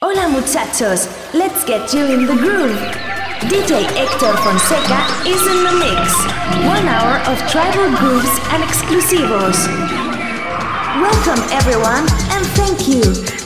Hola muchachos, let's get you in the groove. DJ Hector Fonseca is in the mix. One hour of tribal grooves and exclusivos. Welcome everyone and thank you.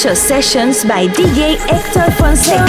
Sessions by DJ Hector Fonseca.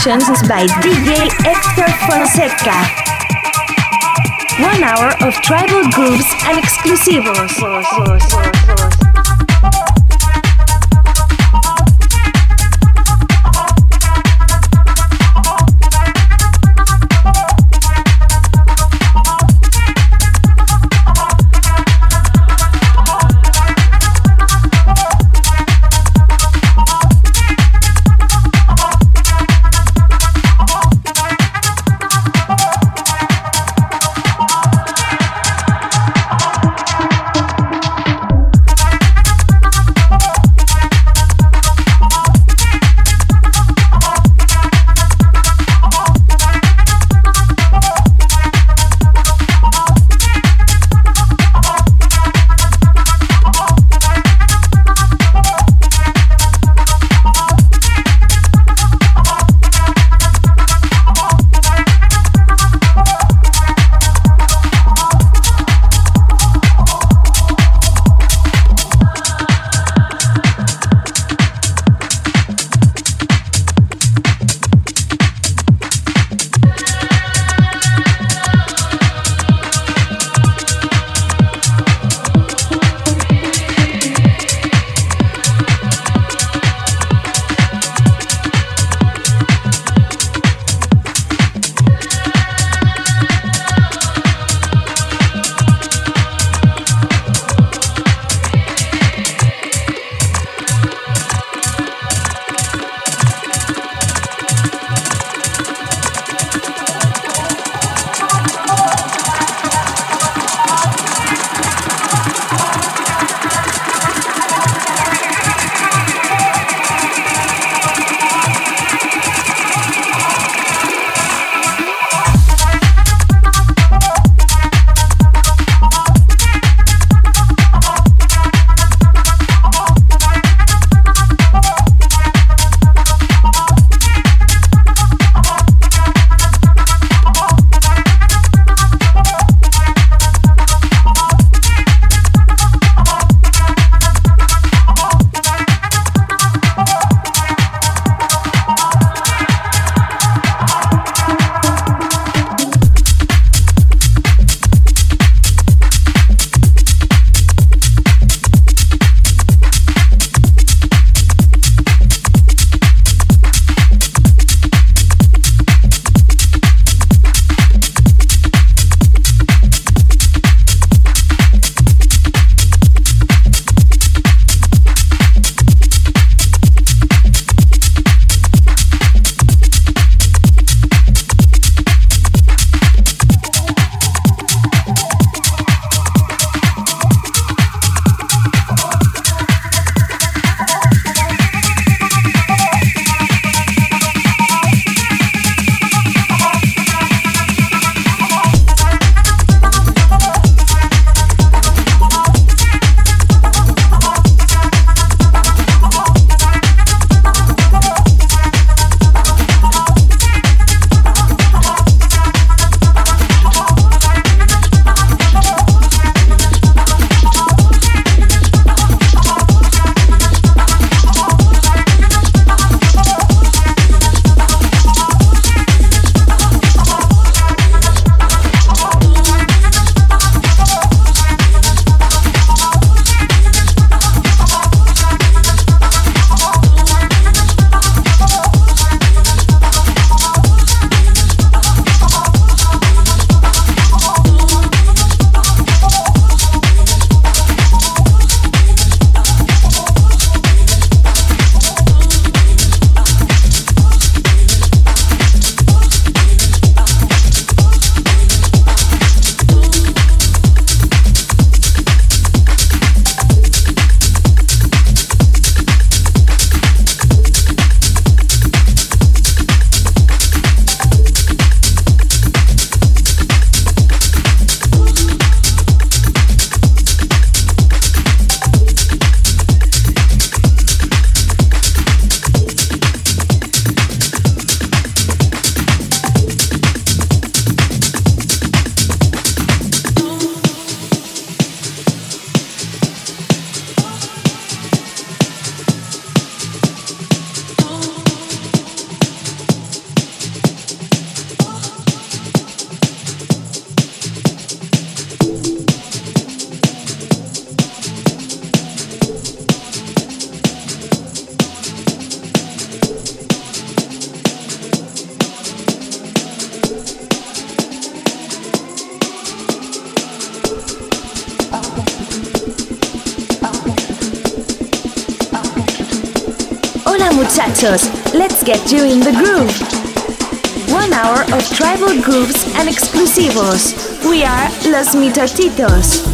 Sessions by DJ Hector Fonseca. One hour of tribal grooves and exclusivos. mis muchachitos.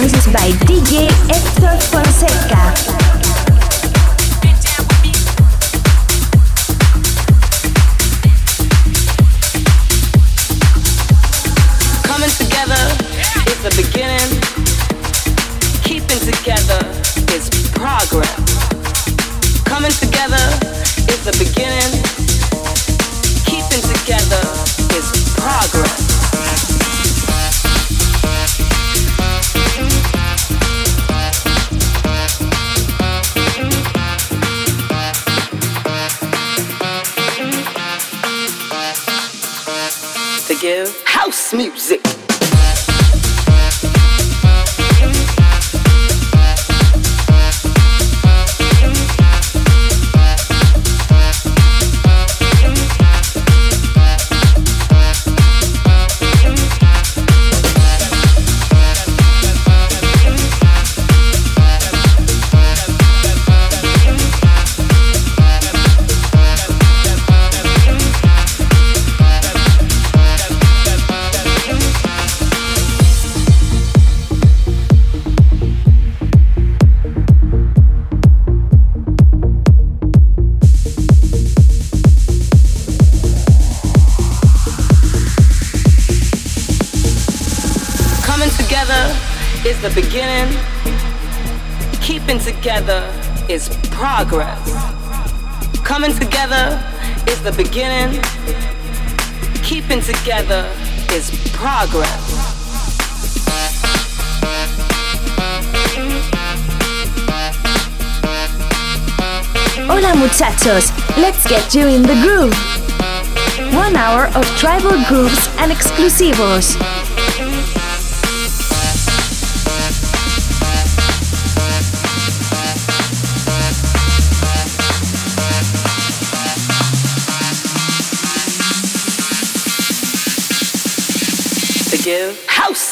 Mitotitos. the the beginning, keeping together is progress. Coming together is the beginning, keeping together is progress. Hola muchachos, let's get you in the groove. One hour of tribal grooves and exclusivos.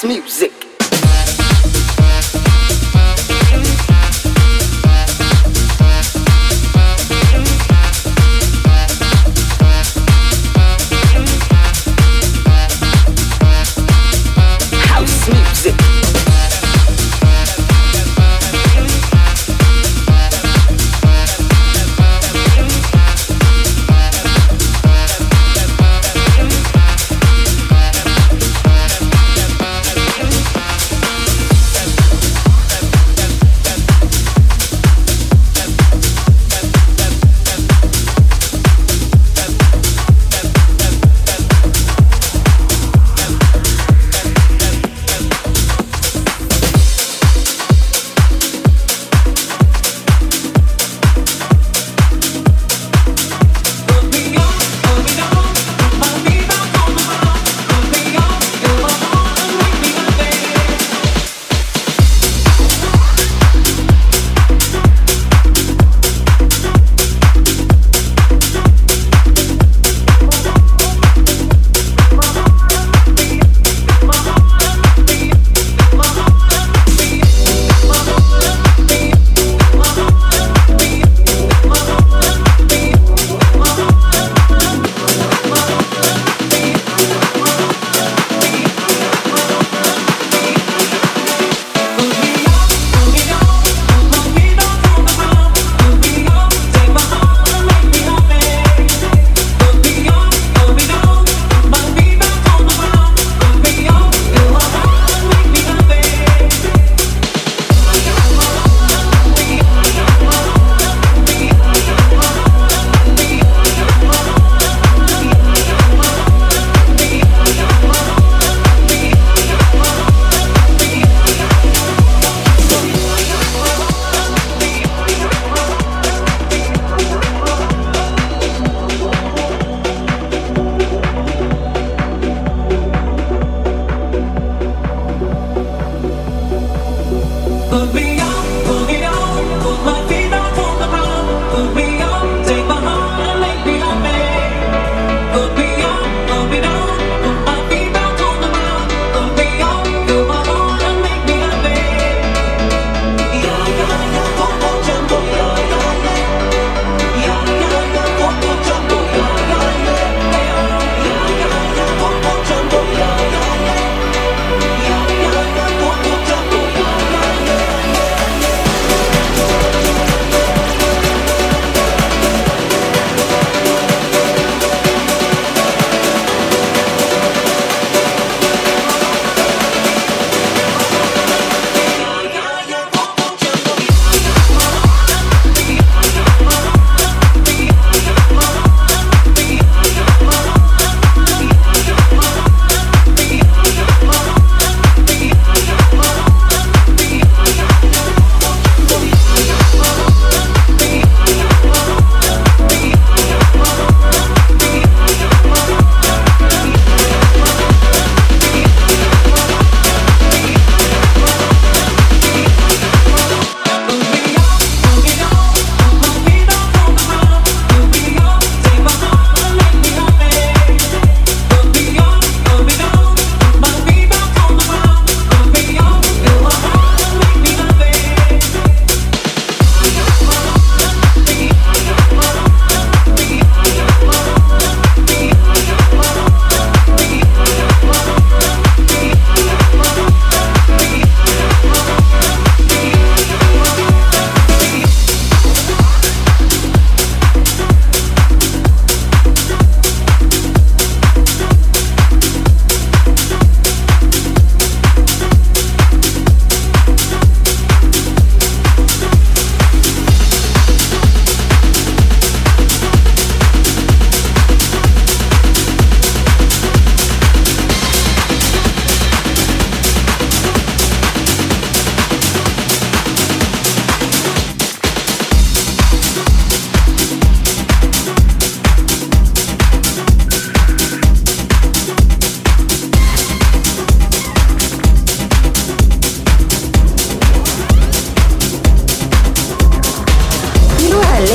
music.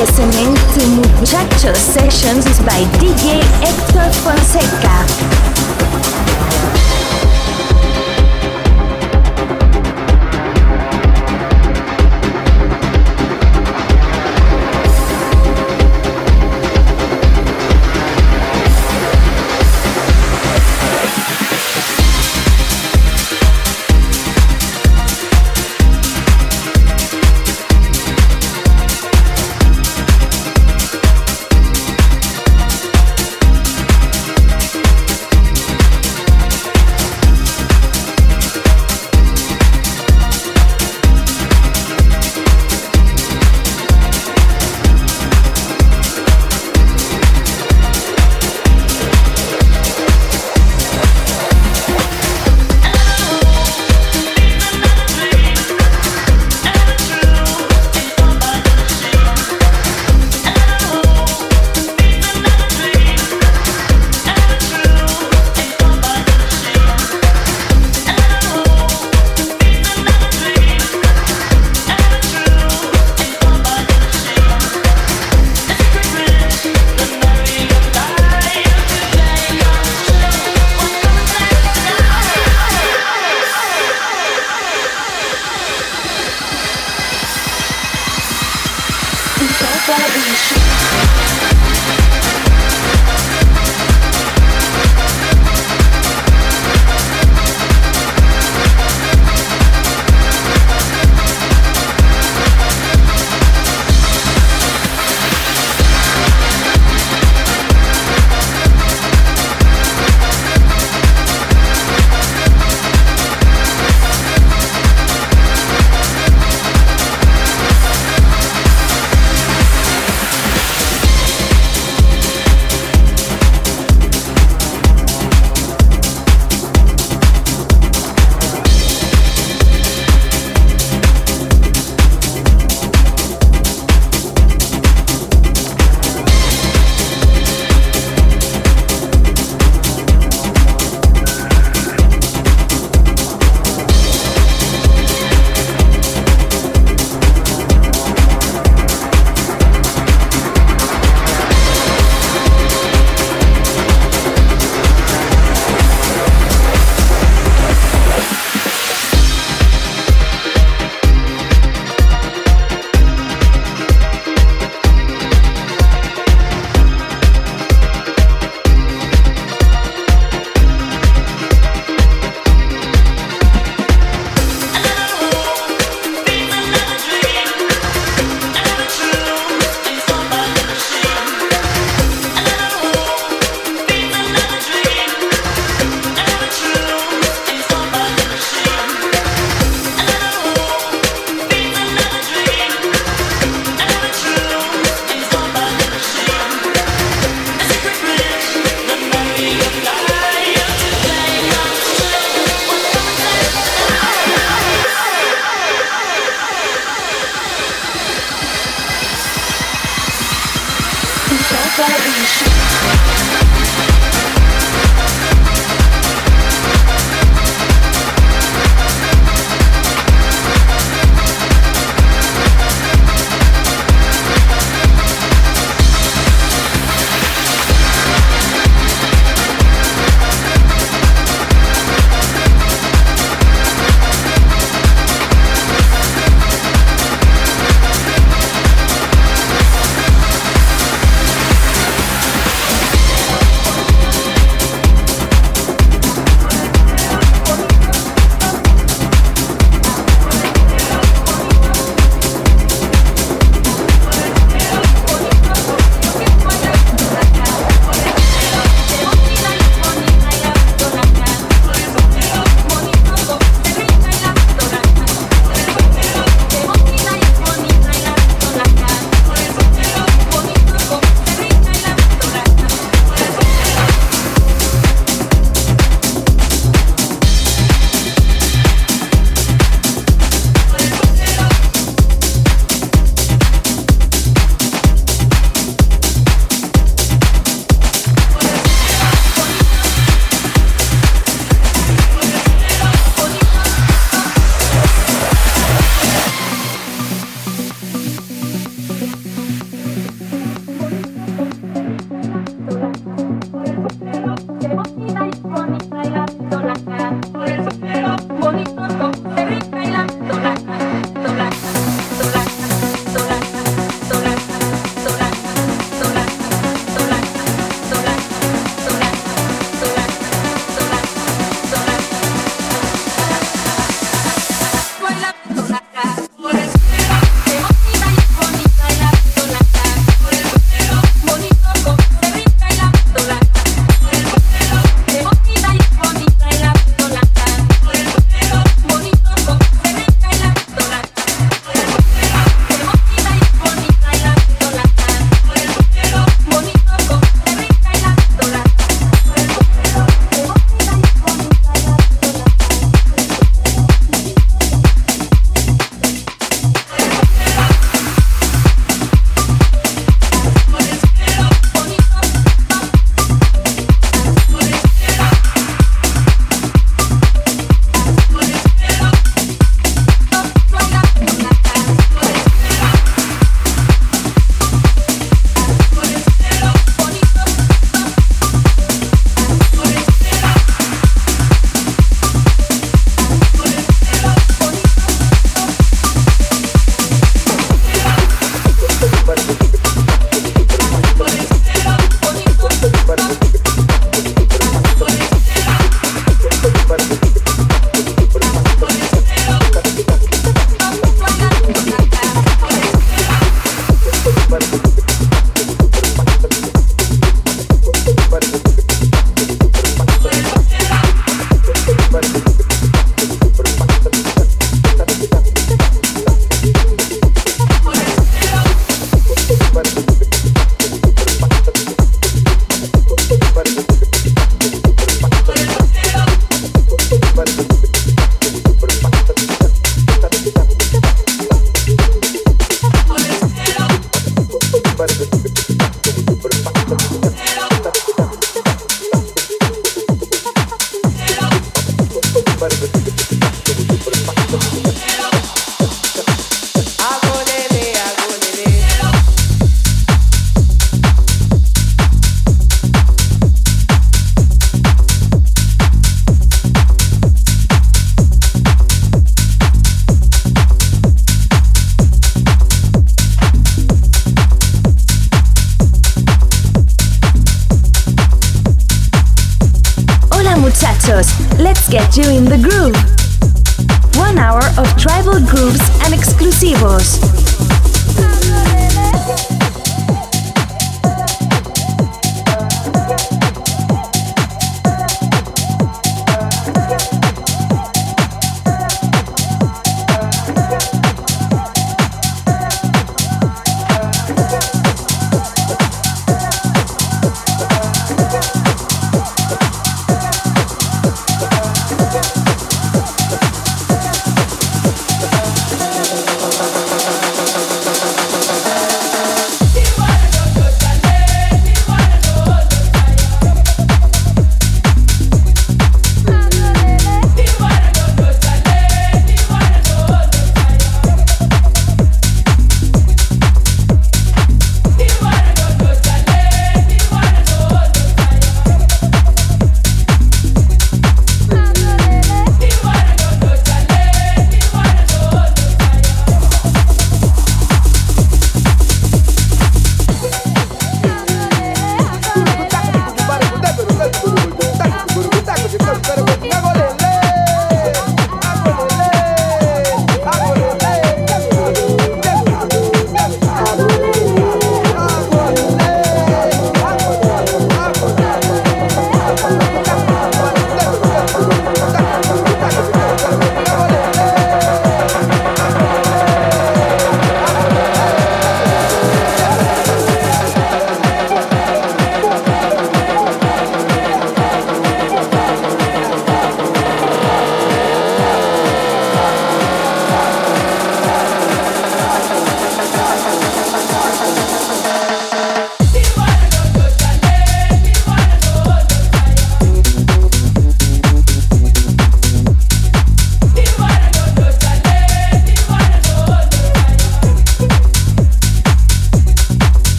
listening to Muchacho Sessions by DJ Hector Fonseca.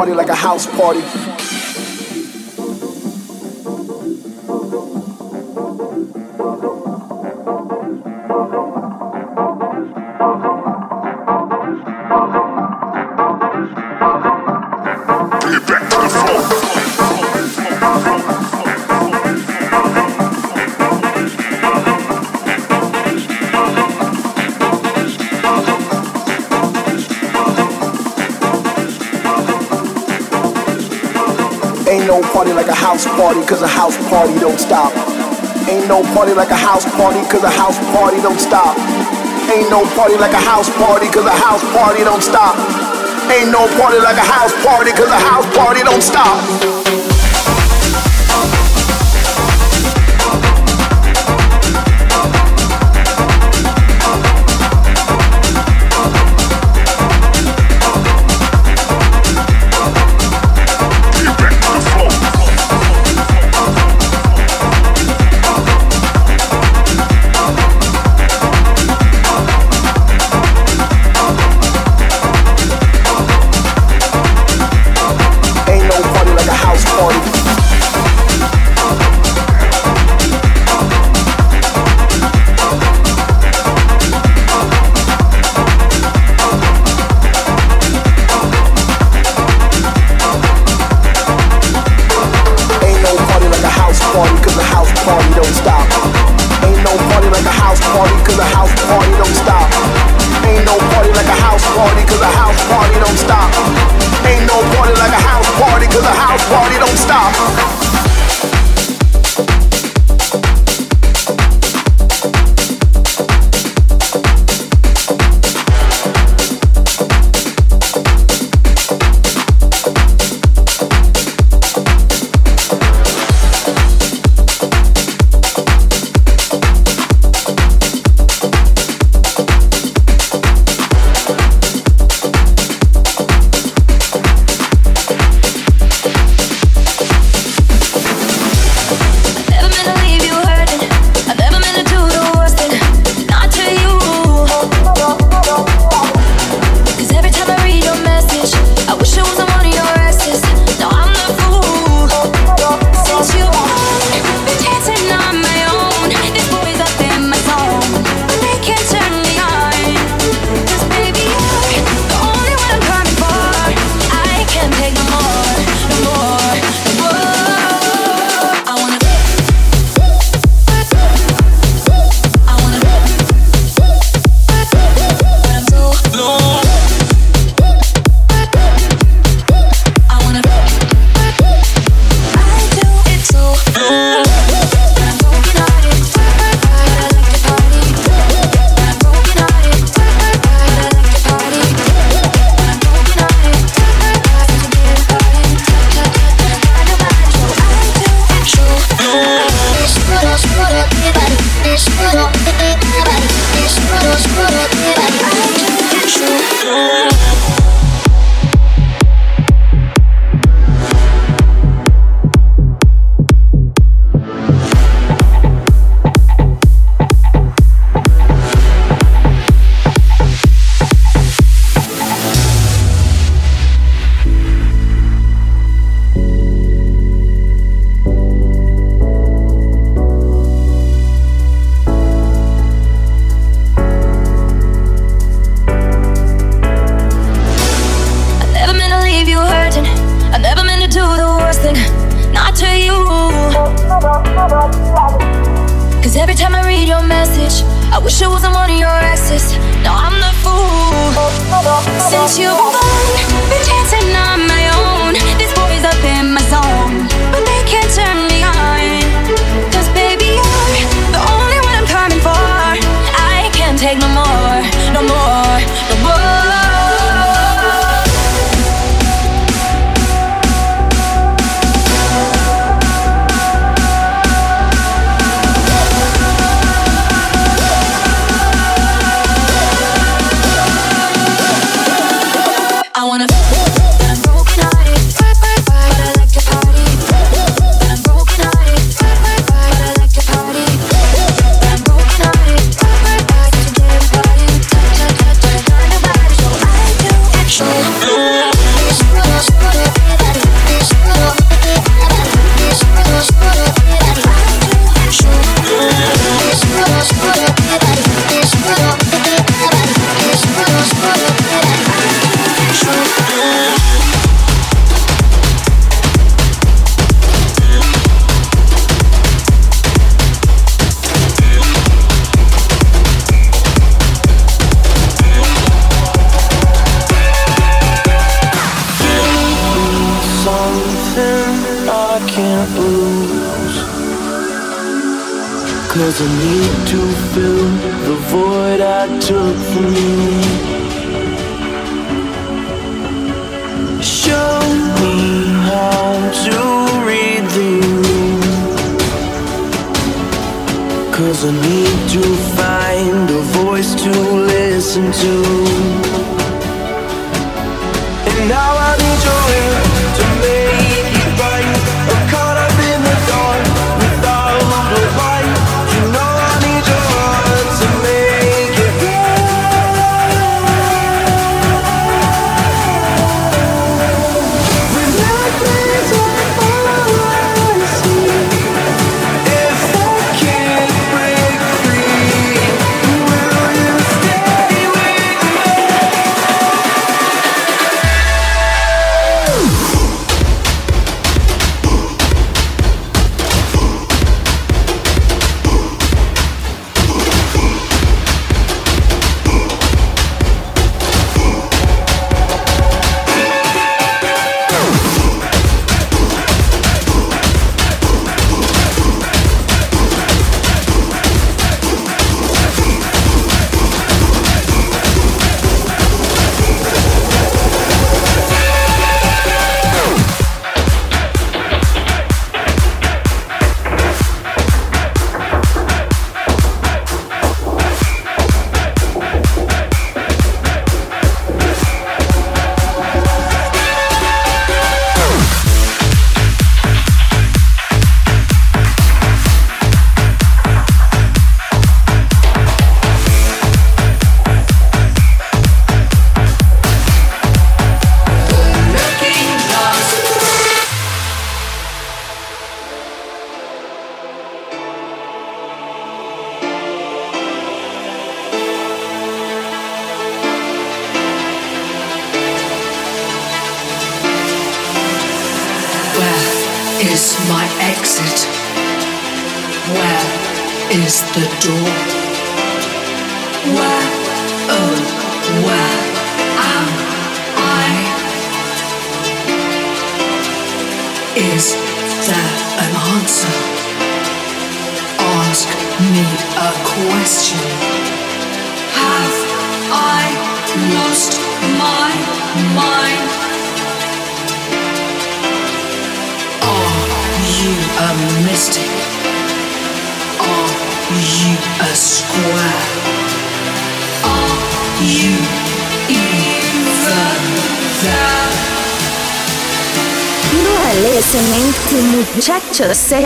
Party like a house party. party no party like a house party, cause a house party don't stop. Ain't no party like a house party, cause a house party don't stop. Ain't no party like a house party, cause a house party don't stop.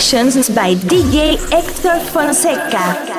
Sessions by DJ Hector Fonseca.